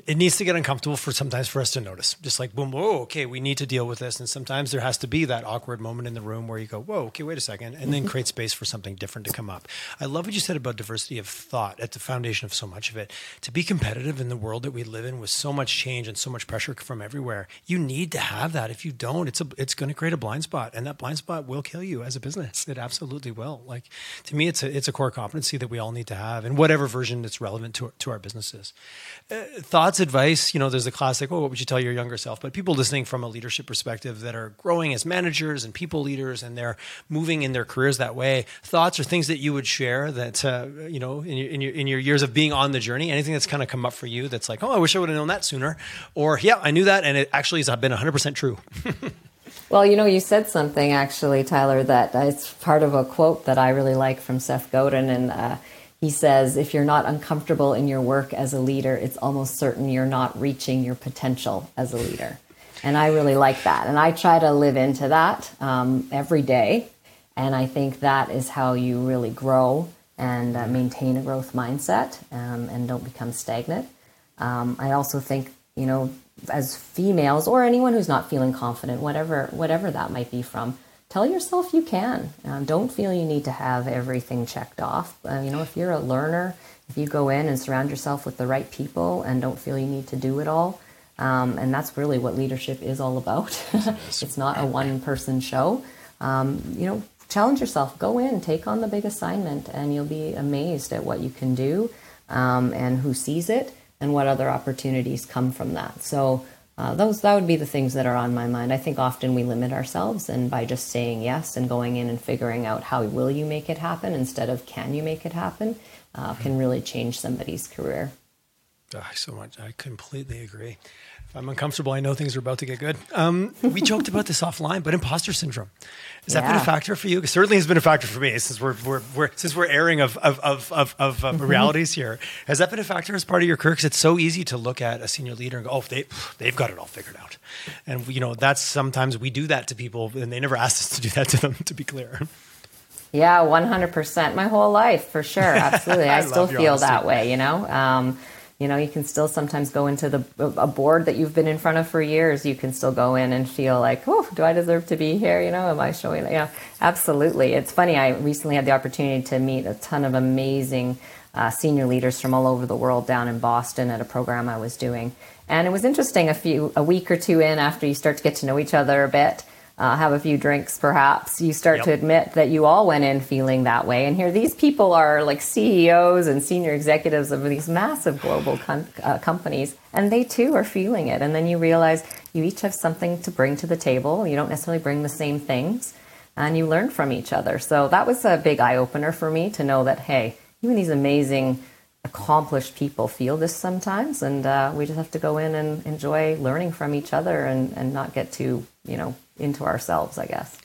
it needs to get uncomfortable for sometimes for us to notice. Just like boom whoa okay we need to deal with this. And sometimes there has to be that awkward moment in the room where you go whoa okay wait a second and then mm-hmm. create space for something different to come up. I love what you said about diversity of thought at the foundation of so much of it. To be competitive in the world that we live in with so much change and so much pressure from everywhere you need to have that. If you don't it's a it's going to create a blind spot and that blind spot will kill you as a business. It absolutely will. Like to me it's a it's a core competency that we all need to have in whatever version that's relevant to, to our businesses Uh, thoughts, advice, you know, there's the classic, oh, what would you tell your younger self? But people listening from a leadership perspective that are growing as managers and people leaders and they're moving in their careers that way, thoughts or things that you would share that, uh, you know, in your, in, your, in your years of being on the journey, anything that's kind of come up for you that's like, oh, I wish I would have known that sooner. Or, yeah, I knew that and it actually has been 100% true. [LAUGHS] Well, you know, you said something actually, Tyler, that it's part of a quote that I really like from Seth Godin. And uh, he says, if you're not uncomfortable in your work as a leader, it's almost certain you're not reaching your potential as a leader. And I really like that. And I try to live into that um, every day. And I think that is how you really grow and uh, maintain a growth mindset um, and don't become stagnant. Um, I also think, you know, as females or anyone who's not feeling confident, whatever whatever that might be from, tell yourself you can. Um, don't feel you need to have everything checked off. Uh, you know, if you're a learner, if you go in and surround yourself with the right people and don't feel you need to do it all, um, and that's really what leadership is all about. [LAUGHS] it's not a one person show. Um, you know, challenge yourself. Go in, take on the big assignment, and you'll be amazed at what you can do um, and who sees it and what other opportunities come from that. So uh, those that would be the things that are on my mind. I think often we limit ourselves, and by just saying yes and going in and figuring out how will you make it happen instead of can you make it happen, uh, can really change somebody's career. Oh, so much. I completely agree. I'm uncomfortable, I know things are about to get good. Um, we joked about this offline, but imposter syndrome has yeah. that been a factor for you? It certainly has been a factor for me since we're, we're, we're since we're airing of of of, of, of mm-hmm. realities here. Has that been a factor as part of your career? Because it's so easy to look at a senior leader and go, "Oh, they they've got it all figured out," and you know that's sometimes we do that to people, and they never [LAUGHS] asked us to do that to them. To be clear. Yeah, 100%. My whole life, for sure. Absolutely. [LAUGHS] I, I still feel honesty. that way, you know? Um, you know, you can still sometimes go into the a board that you've been in front of for years. You can still go in and feel like, oh, do I deserve to be here? You know, am I showing? Yeah, absolutely. It's funny. I recently had the opportunity to meet a ton of amazing uh, senior leaders from all over the world down in Boston at a program I was doing, and it was interesting. A few a week or two in, after you start to get to know each other a bit, uh, have a few drinks, perhaps, you start yep. to admit that you all went in feeling that way. And here, these people are like CEOs and senior executives of these massive global com- uh, companies, and they too are feeling it. And then you realize you each have something to bring to the table. You don't necessarily bring the same things, and you learn from each other. So that was a big eye opener for me to know that, hey, even these amazing accomplished people feel this sometimes and uh, we just have to go in and enjoy learning from each other and, and not get too you know into ourselves i guess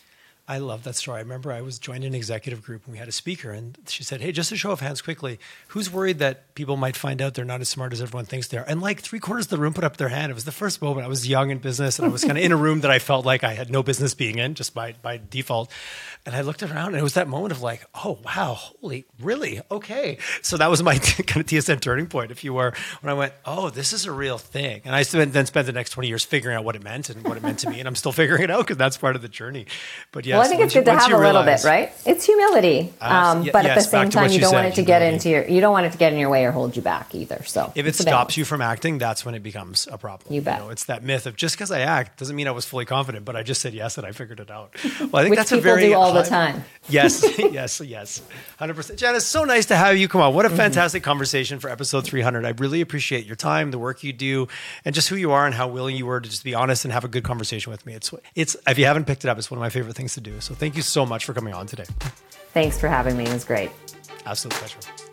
I love that story. I remember I was joined an executive group and we had a speaker, and she said, Hey, just a show of hands quickly, who's worried that people might find out they're not as smart as everyone thinks they are? And like three quarters of the room put up their hand. It was the first moment I was young in business and I was kind of in a room that I felt like I had no business being in just by, by default. And I looked around and it was that moment of like, Oh, wow, holy, really? Okay. So that was my [LAUGHS] kind of TSN turning point, if you were, when I went, Oh, this is a real thing. And I spent, then spent the next 20 years figuring out what it meant and what it meant to me. And I'm still figuring it out because that's part of the journey. But yes, well, I think it's good to have a little bit, right? It's humility, um, but yes, at the same time, you don't want it to get into your you don't want it to get in your way or hold you back either. So if it stops you from acting, that's when it becomes a problem. You bet. You know, it's that myth of just because I act doesn't mean I was fully confident, but I just said yes and I figured it out. [LAUGHS] Well, I think that's a very do all high, the time. [LAUGHS] Yes, [LAUGHS] yes, yes, hundred percent. Janice, so nice to have you. Come on, what a mm-hmm. fantastic mm-hmm. conversation for episode three hundred. I really appreciate your time, the work you do, and just who you are and how willing you were to just be honest and have a good conversation with me. It's it's if you haven't picked it up, it's one of my favorite things to do. So thank you so much for coming on today. Thanks for having me. It was great. Absolute pleasure.